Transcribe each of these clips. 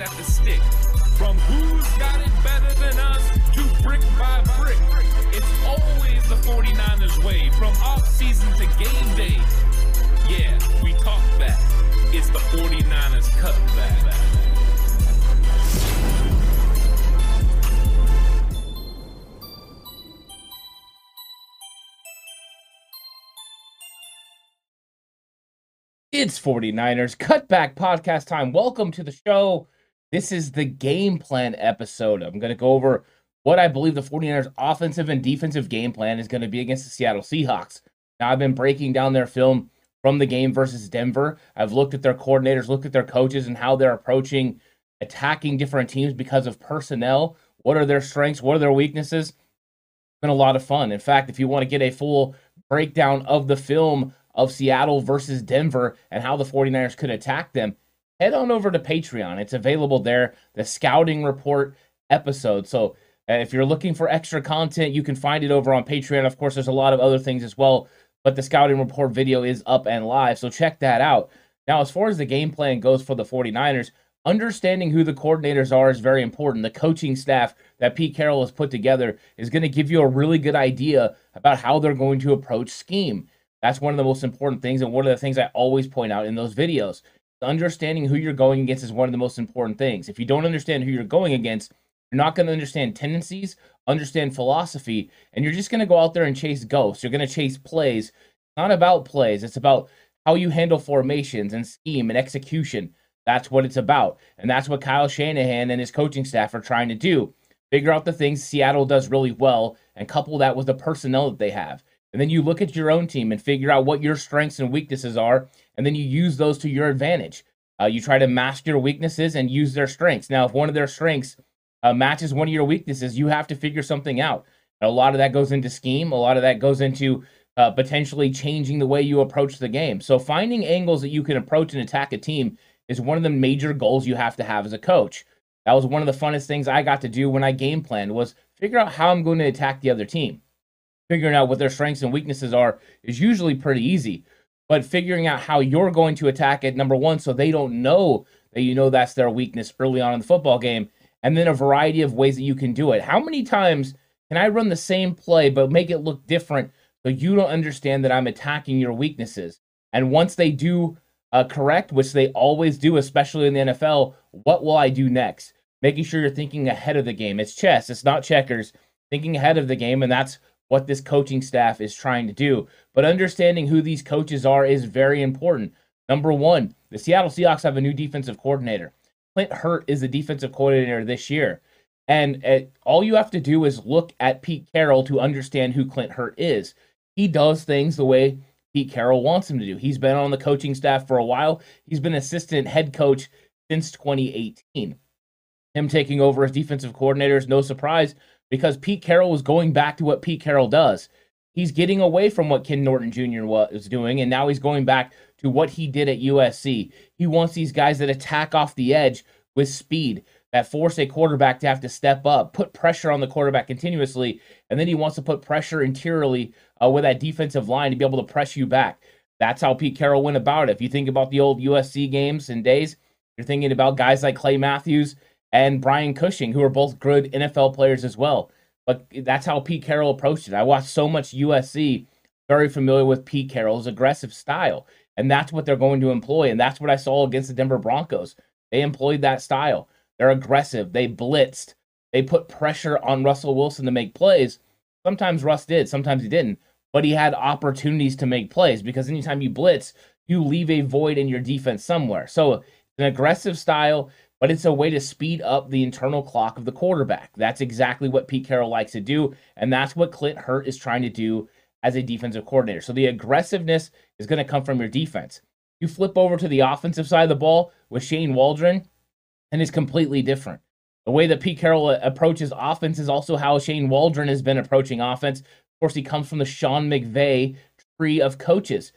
at the stick. From who's got it better than us to brick by brick. It's always the 49ers way from off season to game day. Yeah, we talk. It's the 49ers cutback. It's 49ers Cutback Podcast time. Welcome to the show. This is the game plan episode. I'm going to go over what I believe the 49ers offensive and defensive game plan is going to be against the Seattle Seahawks. Now, I've been breaking down their film from the game versus Denver. I've looked at their coordinators, looked at their coaches, and how they're approaching attacking different teams because of personnel. What are their strengths? What are their weaknesses? It's been a lot of fun. In fact, if you want to get a full breakdown of the film of Seattle versus Denver and how the 49ers could attack them, head on over to Patreon. It's available there, the scouting report episode. So uh, if you're looking for extra content, you can find it over on Patreon. Of course, there's a lot of other things as well, but the scouting report video is up and live. So check that out. Now, as far as the game plan goes for the 49ers, understanding who the coordinators are is very important. The coaching staff that Pete Carroll has put together is going to give you a really good idea about how they're going to approach scheme. That's one of the most important things, and one of the things I always point out in those videos. Understanding who you're going against is one of the most important things. If you don't understand who you're going against, you're not going to understand tendencies, understand philosophy, and you're just going to go out there and chase ghosts. You're going to chase plays. It's not about plays, it's about how you handle formations and scheme and execution. That's what it's about. And that's what Kyle Shanahan and his coaching staff are trying to do. Figure out the things Seattle does really well and couple that with the personnel that they have. And then you look at your own team and figure out what your strengths and weaknesses are, and then you use those to your advantage. Uh, you try to mask your weaknesses and use their strengths. Now, if one of their strengths uh, matches one of your weaknesses, you have to figure something out. And a lot of that goes into scheme. A lot of that goes into uh, potentially changing the way you approach the game. So finding angles that you can approach and attack a team is one of the major goals you have to have as a coach. That was one of the funnest things I got to do when I game planned was figure out how I'm going to attack the other team figuring out what their strengths and weaknesses are is usually pretty easy. But figuring out how you're going to attack it, number one, so they don't know that you know that's their weakness early on in the football game, and then a variety of ways that you can do it. How many times can I run the same play but make it look different so you don't understand that I'm attacking your weaknesses? And once they do uh, correct, which they always do, especially in the NFL, what will I do next? Making sure you're thinking ahead of the game. It's chess, it's not checkers. Thinking ahead of the game, and that's what this coaching staff is trying to do. But understanding who these coaches are is very important. Number one, the Seattle Seahawks have a new defensive coordinator. Clint Hurtt is the defensive coordinator this year. And uh, all you have to do is look at Pete Carroll to understand who Clint Hurtt is. He does things the way Pete Carroll wants him to do. He's been on the coaching staff for a while. He's been assistant head coach since 2018. Him taking over as defensive coordinator is no surprise because Pete Carroll was going back to what Pete Carroll does. He's getting away from what Ken Norton Jr. was doing, and now he's going back to what he did at USC. He wants these guys that attack off the edge with speed, that force a quarterback to have to step up, put pressure on the quarterback continuously, and then he wants to put pressure interiorly uh, with that defensive line to be able to press you back. That's how Pete Carroll went about it. If you think about the old USC games and days, you're thinking about guys like Clay Matthews and Brian Cushing, who are both good NFL players as well. But that's how Pete Carroll approached it. I watched so much USC, very familiar with Pete Carroll's aggressive style. And that's what they're going to employ. And that's what I saw against the Denver Broncos. They employed that style. They're aggressive. They blitzed. They put pressure on Russell Wilson to make plays. Sometimes Russ did, sometimes he didn't. But he had opportunities to make plays because anytime you blitz, you leave a void in your defense somewhere. So, an aggressive style but it's a way to speed up the internal clock of the quarterback. That's exactly what Pete Carroll likes to do, and that's what Clint Hurtt is trying to do as a defensive coordinator. So the aggressiveness is going to come from your defense. You flip over to the offensive side of the ball with Shane Waldron, and it's completely different. The way that Pete Carroll uh, approaches offense is also how Shane Waldron has been approaching offense. Of course, he comes from the Sean McVay tree of coaches.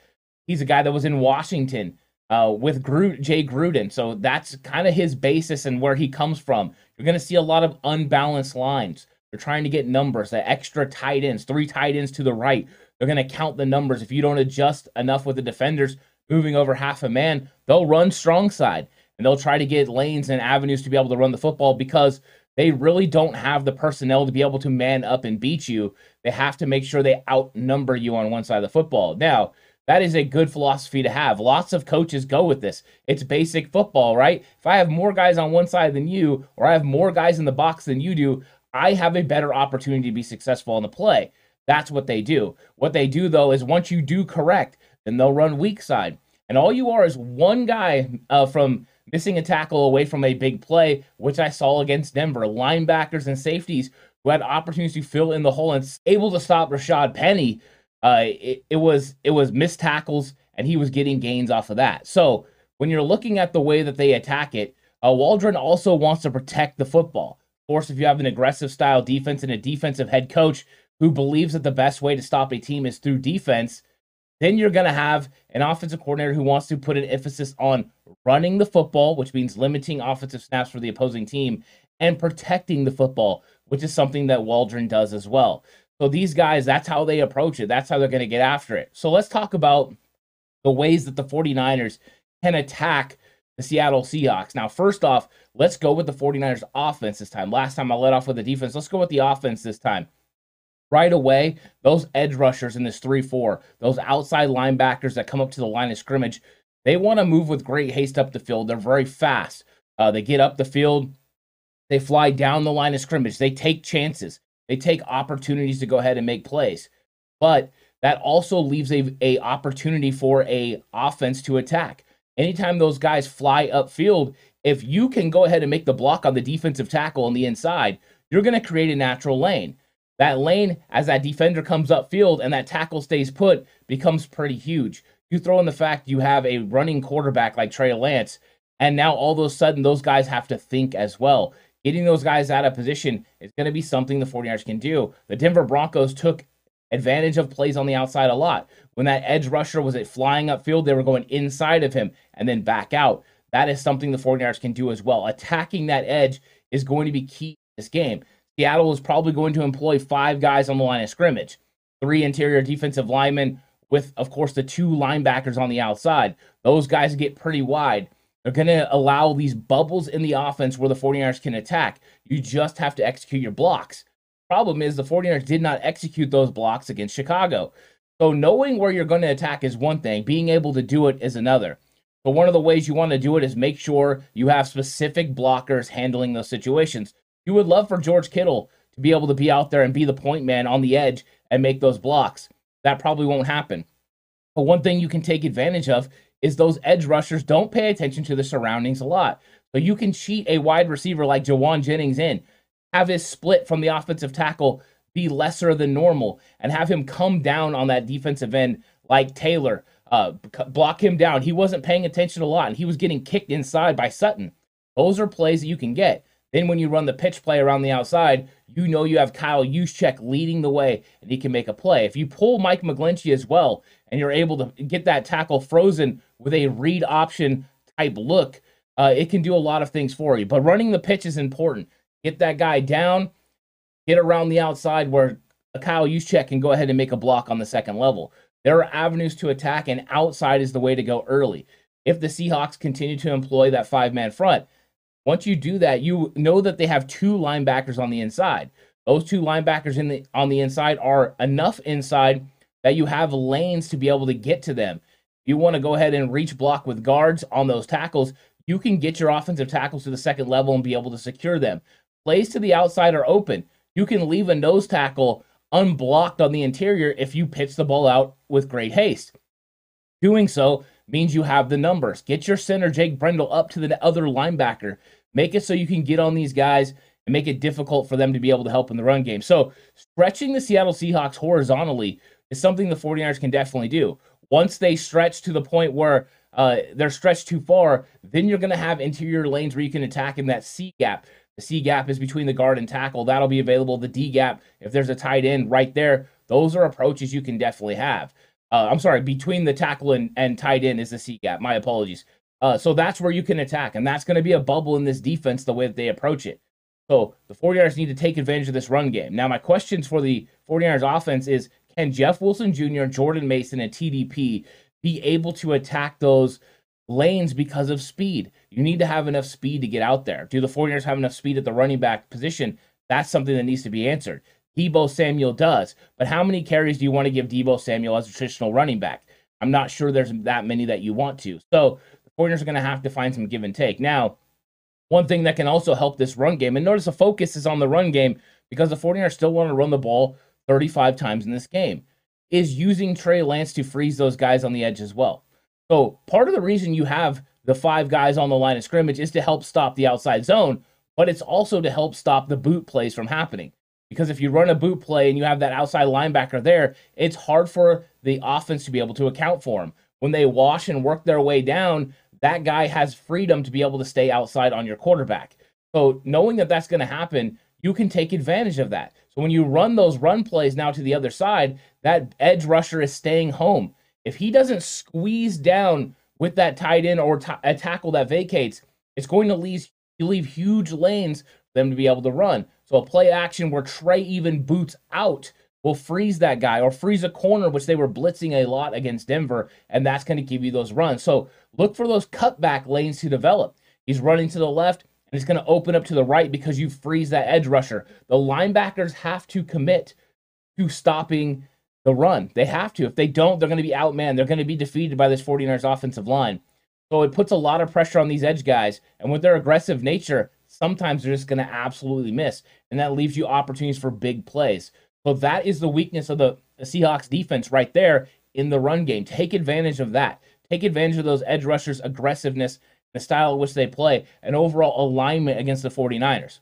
He's a guy that was in Washington uh, with Gru- Jay Gruden. So that's kind of his basis and where he comes from. You're going to see a lot of unbalanced lines. They're trying to get numbers, the extra tight ends, three tight ends to the right. They're going to count the numbers. If you don't adjust enough with the defenders moving over half a man, they'll run strong side. and they'll try to get lanes and avenues to be able to run the football because they really don't have the personnel to be able to man up and beat you. They have to make sure they outnumber you on one side of the football. Now, that is a good philosophy to have. Lots of coaches go with this. It's basic football, right? If I have more guys on one side than you, or I have more guys in the box than you do, I have a better opportunity to be successful in the play. That's what they do. What they do, though, is once you do correct, then they'll run weak side. And all you are is one guy uh, from missing a tackle away from a big play, which I saw against Denver. Linebackers and safeties who had opportunities to fill in the hole and able to stop Rashaad Penny. Uh, it, it was it was missed tackles, and he was getting gains off of that. So when you're looking at the way that they attack it, uh, Waldron also wants to protect the football. Of course, if you have an aggressive style defense and a defensive head coach who believes that the best way to stop a team is through defense, then you're going to have an offensive coordinator who wants to put an emphasis on running the football, which means limiting offensive snaps for the opposing team, and protecting the football, which is something that Waldron does as well. So these guys, that's how they approach it. That's how they're going to get after it. So let's talk about the ways that the 49ers can attack the Seattle Seahawks. Now, first off, let's go with the 49ers offense this time. Last time I let off with the defense. Let's go with the offense this time right away, those edge rushers in this 3 4, those outside linebackers that come up to the line of scrimmage, they want to move with great haste up the field. They're very fast. Uh, they get up the field, they fly down the line of scrimmage, they take chances, they take opportunities to go ahead and make plays. But that also leaves a, a opportunity for a offense to attack. Anytime those guys fly upfield, if you can go ahead and make the block on the defensive tackle on the inside, you're going to create a natural lane that lane as that defender comes upfield and that tackle stays put becomes pretty huge. You throw in the fact you have a running quarterback like Trey Lance, and now all of a sudden those guys have to think as well. Getting those guys out of position is going to be something the 49ers can do. The Denver Broncos took advantage of plays on the outside a lot. When that edge rusher was it flying upfield, they were going inside of him and then back out. That is something the 49ers can do as well. Attacking that edge is going to be key in this game. Seattle is probably going to employ five guys on the line of scrimmage, three interior defensive linemen, with, of course, the two linebackers on the outside. Those guys get pretty wide. They're going to allow these bubbles in the offense where the 49ers can attack. You just have to execute your blocks. Problem is, the 49ers did not execute those blocks against Chicago. So, knowing where you're going to attack is one thing, being able to do it is another. But one of the ways you want to do it is make sure you have specific blockers handling those situations. You would love for George Kittle to be able to be out there and be the point man on the edge and make those blocks. That probably won't happen. But one thing you can take advantage of is those edge rushers don't pay attention to the surroundings a lot. So you can cheat a wide receiver like Jauan Jennings in, have his split from the offensive tackle be lesser than normal, and have him come down on that defensive end like Taylor, uh, block him down. He wasn't paying attention a lot, and he was getting kicked inside by Sutton. Those are plays that you can get. Then when you run the pitch play around the outside, you know you have Kyle Juszczyk leading the way and he can make a play. If you pull Mike McGlinchey as well and you're able to get that tackle frozen with a read option type look, uh, it can do a lot of things for you. But running the pitch is important. Get that guy down, get around the outside where a Kyle Juszczyk can go ahead and make a block on the second level. There are avenues to attack, and outside is the way to go early. If the Seahawks continue to employ that five man front, once you do that, you know that they have two linebackers on the inside. Those two linebackers in the on the inside are enough inside that you have lanes to be able to get to them. You want to go ahead and reach block with guards on those tackles, you can get your offensive tackles to the second level and be able to secure them. Plays to the outside are open. You can leave a nose tackle unblocked on the interior if you pitch the ball out with great haste. Doing so means you have the numbers. Get your center, Jake Brendel, up to the other linebacker. Make it so you can get on these guys and make it difficult for them to be able to help in the run game. So, stretching the Seattle Seahawks horizontally is something the 49ers can definitely do. Once they stretch to the point where uh, they're stretched too far, then you're going to have interior lanes where you can attack in that C gap. The C gap is between the guard and tackle. That'll be available. The D gap, if there's a tight end right there, those are approaches you can definitely have. Uh, I'm sorry, between the tackle and, and tight end is the C gap. My apologies. Uh, so that's where you can attack, and that's going to be a bubble in this defense the way that they approach it. So the 49ers need to take advantage of this run game. Now, my questions for the 49ers offense is can Jeff Wilson Jr., Jordan Mason, and TDP be able to attack those lanes because of speed. You need to have enough speed to get out there. Do the 49ers have enough speed at the running back position? That's something that needs to be answered. Deebo Samuel does, but how many carries do you want to give Deebo Samuel as a traditional running back? I'm not sure there's that many that you want to. So the 49ers are going to have to find some give and take. Now, one thing that can also help this run game, and notice the focus is on the run game because the 49ers still want to run the ball 35 times in this game, is using Trey Lance to freeze those guys on the edge as well. So part of the reason you have the five guys on the line of scrimmage is to help stop the outside zone, but it's also to help stop the boot plays from happening. Because if you run a boot play and you have that outside linebacker there, it's hard for the offense to be able to account for them. When they wash and work their way down, that guy has freedom to be able to stay outside on your quarterback. So knowing that that's going to happen, you can take advantage of that. So when you run those run plays now to the other side, that edge rusher is staying home. If he doesn't squeeze down with that tight end or t- a tackle that vacates, it's going to leave you leave huge lanes for them to be able to run. So a play action where Trey even boots out will freeze that guy or freeze a corner, which they were blitzing a lot against Denver, and that's going to give you those runs. So look for those cutback lanes to develop. He's running to the left and he's going to open up to the right because you freeze that edge rusher. The linebackers have to commit to stopping the run. They have to. If they don't, they're going to be outmanned. They're going to be defeated by this 49ers offensive line. So it puts a lot of pressure on these edge guys. And with their aggressive nature, sometimes they're just going to absolutely miss. And that leaves you opportunities for big plays. So that is the weakness of the Seahawks defense right there in the run game. Take advantage of that. Take advantage of those edge rushers' aggressiveness, the style in which they play, and overall alignment against the 49ers. As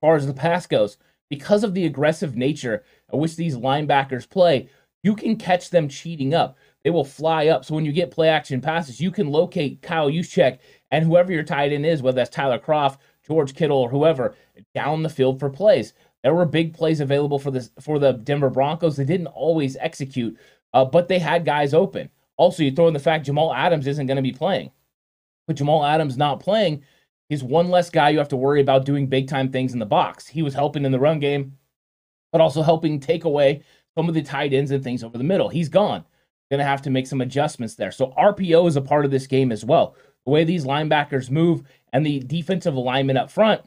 far as the pass goes, because of the aggressive nature at which these linebackers play, you can catch them cheating up. They will fly up. So when you get play action passes, you can locate Kyle Juszczyk and whoever your tight end is, whether that's Tyler Kroft, George Kittle, or whoever, down the field for plays. There were big plays available for this for the Denver Broncos. They didn't always execute, uh, but they had guys open. Also, you throw in the fact Jamal Adams isn't going to be playing. But Jamal Adams not playing, he's one less guy you have to worry about doing big time things in the box. He was helping in the run game but also helping take away some of the tight ends and things over the middle. He's gone. Going to have to make some adjustments there. So RPO is a part of this game as well. The way these linebackers move and the defensive alignment up front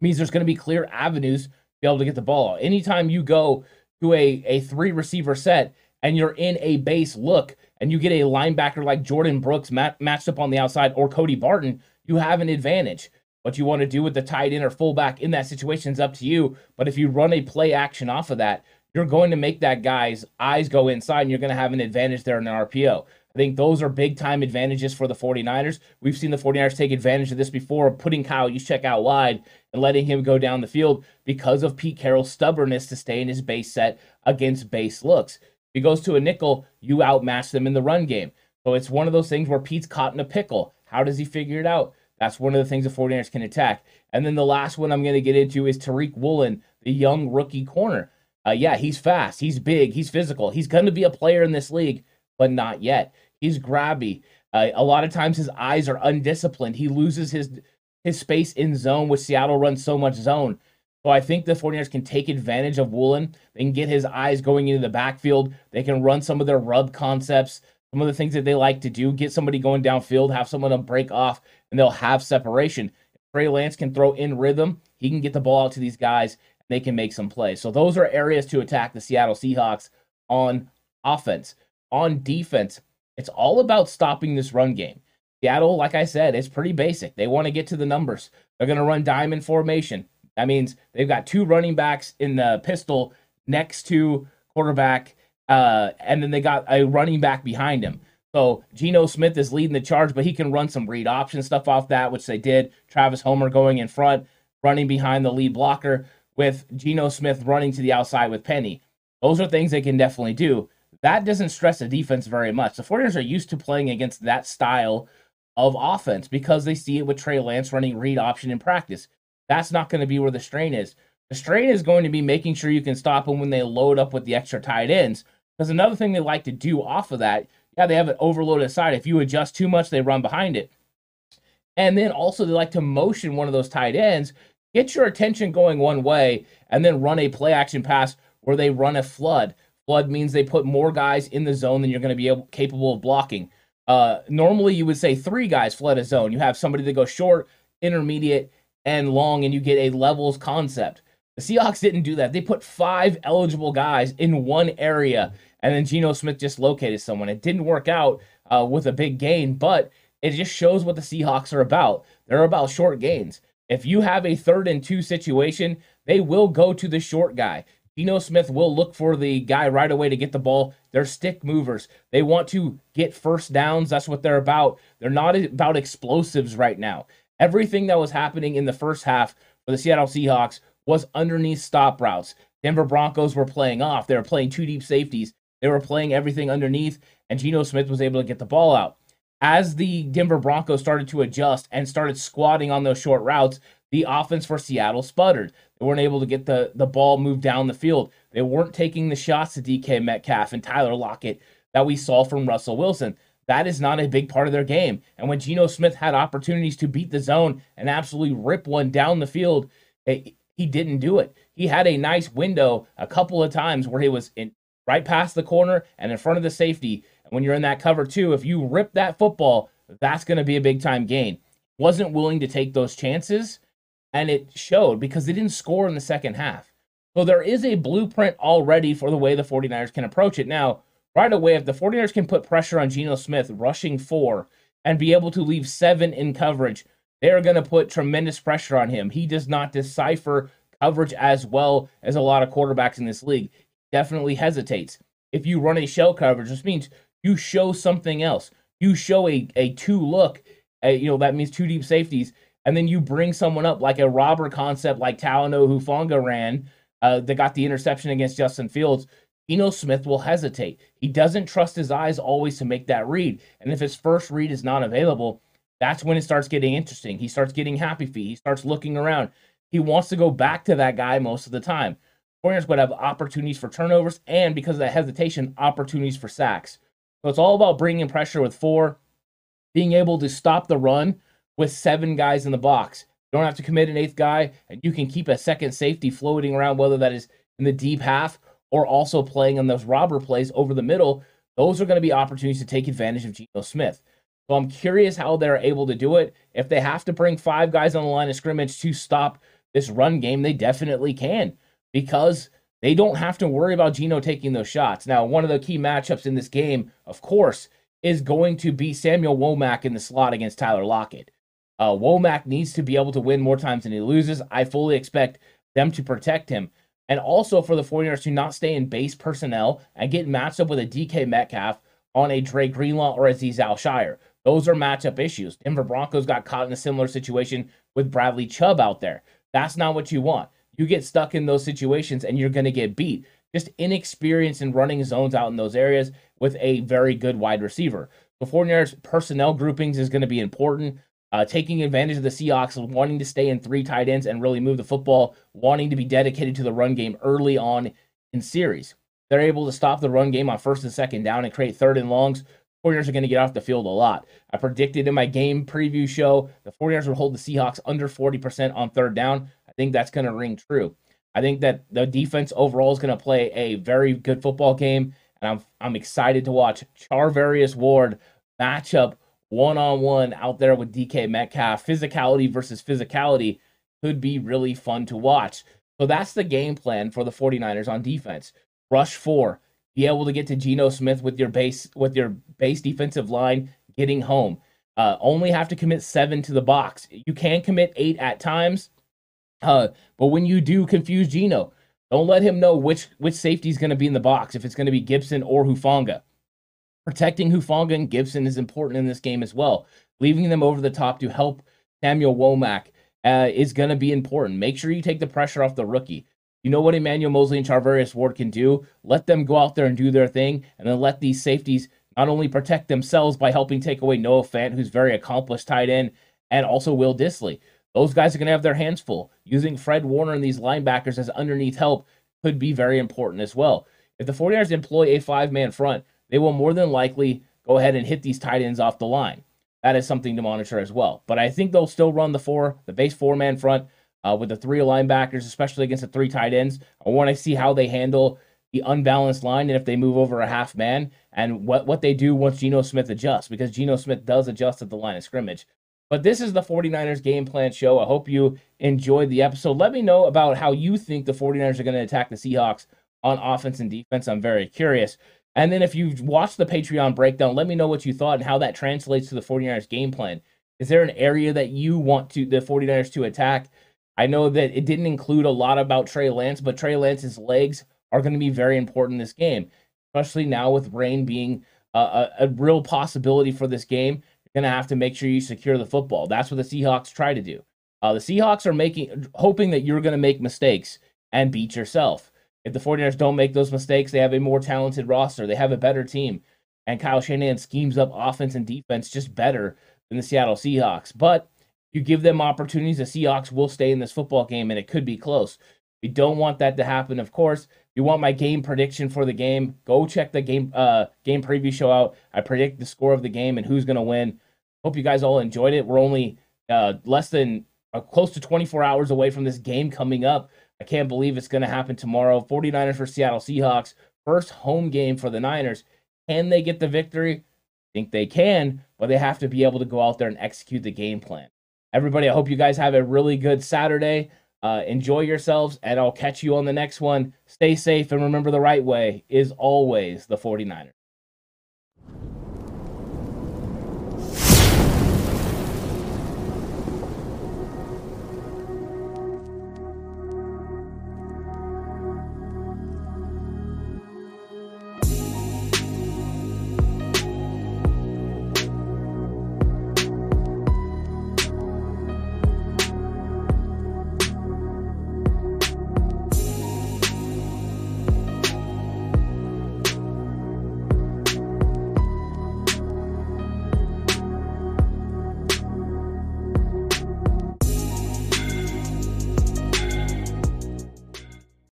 means there's going to be clear avenues to be able to get the ball. Anytime you go to a, a three receiver set and you're in a base look and you get a linebacker like Jordyn Brooks mat- matched up on the outside or Cody Barton, you have an advantage. What you want to do with the tight end or fullback in that situation is up to you. But if you run a play action off of that, you're going to make that guy's eyes go inside and you're going to have an advantage there in an RPO. I think those are big time advantages for the 49ers. We've seen the 49ers take advantage of this before, putting Kyle Juszczyk out wide and letting him go down the field because of Pete Carroll's stubbornness to stay in his base set against base looks. If he goes to a nickel, you outmatch them in the run game. So it's one of those things where Pete's caught in a pickle. How does he figure it out? That's one of the things the 49ers can attack. And then the last one I'm going to get into is Tariq Woolen, the young rookie corner. Uh, yeah, he's fast, he's big, he's physical. He's going to be a player in this league, but not yet. He's grabby. Uh, a lot of times his eyes are undisciplined. He loses his his space in zone, which Seattle runs so much zone. So I think the 49ers can take advantage of Woolen. They can get his eyes going into the backfield. They can run some of their rub concepts, some of the things that they like to do, get somebody going downfield, have someone to break off, and they'll have separation. If Trey Lance can throw in rhythm, he can get the ball out to these guys, and they can make some plays. So those are areas to attack the Seattle Seahawks on offense. On defense, it's all about stopping this run game. Seattle, like I said, is pretty basic. They want to get to the numbers. They're going to run diamond formation. That means they've got two running backs in the pistol next to quarterback uh, and then they got a running back behind him. So Geno Smith is leading the charge, but he can run some read option stuff off that, which they did. Travis Homer going in front, running behind the lead blocker, with Geno Smith running to the outside with Penny. Those are things they can definitely do. That doesn't stress the defense very much. The 49ers are used to playing against that style of offense because they see it with Trey Lance running read option in practice. That's not going to be where the strain is. The strain is going to be making sure you can stop them when they load up with the extra tight ends because another thing they like to do off of that, yeah, they have an overloaded side. If you adjust too much, they run behind it. And then also they like to motion one of those tight ends, get your attention going one way, and then run a play action pass where they run a flood. Flood means they put more guys in the zone than you're going to be able, capable of blocking. Uh, normally, you would say three guys flood a zone. You have somebody that goes short, intermediate, and long, and you get a levels concept. The Seahawks didn't do that. They put five eligible guys in one area, and then Geno Smith just located someone. It didn't work out uh, with a big gain, but it just shows what the Seahawks are about. They're about short gains. If you have a third and two situation, they will go to the short guy. Geno Smith will look for the guy right away to get the ball. They're stick movers. They want to get first downs. That's what they're about. They're not about explosives right now. Everything that was happening in the first half for the Seattle Seahawks was underneath stop routes. Denver Broncos were playing off. They were playing two deep safeties. They were playing everything underneath, and Geno Smith was able to get the ball out. As the Denver Broncos started to adjust and started squatting on those short routes, the offense for Seattle sputtered. They weren't able to get the, the ball moved down the field. They weren't taking the shots to DK Metcalf and Tyler Lockett that we saw from Russell Wilson. That is not a big part of their game. And when Geno Smith had opportunities to beat the zone and absolutely rip one down the field, it, he didn't do it. He had a nice window a couple of times where he was in right past the corner and in front of the safety. And when you're in that cover two, if you rip that football, that's going to be a big time gain. Wasn't willing to take those chances, and it showed because they didn't score in the second half. So there is a blueprint already for the way the 49ers can approach it. Now, right away, if the 49ers can put pressure on Geno Smith rushing four and be able to leave seven in coverage, they're going to put tremendous pressure on him. He does not decipher coverage as well as a lot of quarterbacks in this league. Definitely hesitates. If you run a shell coverage, this means you show something else. You show a, a two look, a, you know, that means two deep safeties, and then you bring someone up like a robber concept like Talanoa Hufanga ran uh, that got the interception against Justin Fields. Geno Smith will hesitate. He doesn't trust his eyes always to make that read. And if his first read is not available, that's when it starts getting interesting. He starts getting happy feet. He starts looking around. He wants to go back to that guy most of the time. 49ers would have opportunities for turnovers and because of that hesitation, opportunities for sacks. So it's all about bringing pressure with four, being able to stop the run with seven guys in the box. You don't have to commit an eighth guy, and you can keep a second safety floating around, whether that is in the deep half or also playing on those robber plays over the middle. Those are going to be opportunities to take advantage of Geno Smith. So I'm curious how they're able to do it. If they have to bring five guys on the line of scrimmage to stop this run game, they definitely can because they don't have to worry about Geno taking those shots. Now, one of the key matchups in this game, of course, is going to be Samuel Womack in the slot against Tyler Lockett. Uh, Womack needs to be able to win more times than he loses. I fully expect them to protect him. And also for the 49ers to not stay in base personnel and get matched up with a DK Metcalf on a Dre Greenlaw or Azeez Al-Shaair. Those are matchup issues. Denver Broncos got caught in a similar situation with Bradley Chubb out there. That's not what you want. You get stuck in those situations and you're going to get beat. Just inexperience in running zones out in those areas with a very good wide receiver. The 49ers personnel groupings is going to be important. Uh, taking advantage of the Seahawks wanting to stay in three tight ends and really move the football, wanting to be dedicated to the run game early on in series. They're able to stop the run game on first and second down and create third and longs. 49ers are going to get off the field a lot. I predicted in my game preview show the 49ers would hold the Seahawks under 40% on third down. I think that's going to ring true. I think that the defense overall is going to play a very good football game, and I'm I'm excited to watch Charvarius Ward match up one on one out there with DK Metcalf. Physicality versus physicality could be really fun to watch. So that's the game plan for the 49ers on defense. Rush four, be able to get to Geno Smith with your base with your base defensive line getting home. Uh, only have to commit seven to the box. You can commit eight at times, uh, but when you do confuse Geno, don't let him know which which safety is going to be in the box. If it's going to be Gipson or Hufanga, protecting Hufanga and Gipson is important in this game as well. Leaving them over the top to help Samuel Womack uh, is going to be important. Make sure you take the pressure off the rookie. You know what Emmanuel Moseley and Charvarius Ward can do? Let them go out there and do their thing, and then let these safeties not only protect themselves by helping take away Noah Fant, who's very accomplished tight end, and also Will Dissly. Those guys are going to have their hands full. Using Fred Warner and these linebackers as underneath help could be very important as well. If the 49ers employ a five man front, they will more than likely go ahead and hit these tight ends off the line. That is something to monitor as well. But I think they'll still run the four, the base four man front uh, with the three linebackers, especially against the three tight ends. I want to see how they handle the unbalanced line and if they move over a half man and what, what they do once Geno Smith adjusts, because Geno Smith does adjust at the line of scrimmage. But this is the 49ers game plan show. I hope you enjoyed the episode. Let me know about how you think the 49ers are going to attack the Seahawks on offense and defense. I'm very curious. And then if you've watched the Patreon breakdown, let me know what you thought and how that translates to the 49ers game plan. Is there an area that you want to the 49ers to attack? I know that it didn't include a lot about Trey Lance, but Trey Lance's legs are going to be very important in this game, especially now with rain being a, a, real possibility for this game. You're going to have to make sure you secure the football. That's what the Seahawks try to do. Uh, the Seahawks are making, hoping that you're going to make mistakes and beat yourself. If the 49ers don't make those mistakes, they have a more talented roster. They have a better team. And Kyle Shanahan schemes up offense and defense just better than the Seattle Seahawks. But you give them opportunities, the Seahawks will stay in this football game and it could be close. We don't want that to happen, of course. If you want my game prediction for the game, go check the game uh, game preview show out. I predict the score of the game and who's going to win. Hope you guys all enjoyed it. We're only uh, less than uh, close to 24 hours away from this game coming up. I can't believe it's going to happen tomorrow. 49ers for Seattle Seahawks. First home game for the Niners. Can they get the victory? I think they can, but they have to be able to go out there and execute the game plan. Everybody, I hope you guys have a really good Saturday. Uh, enjoy yourselves, and I'll catch you on the next one. Stay safe, and remember the right way is always the 49ers.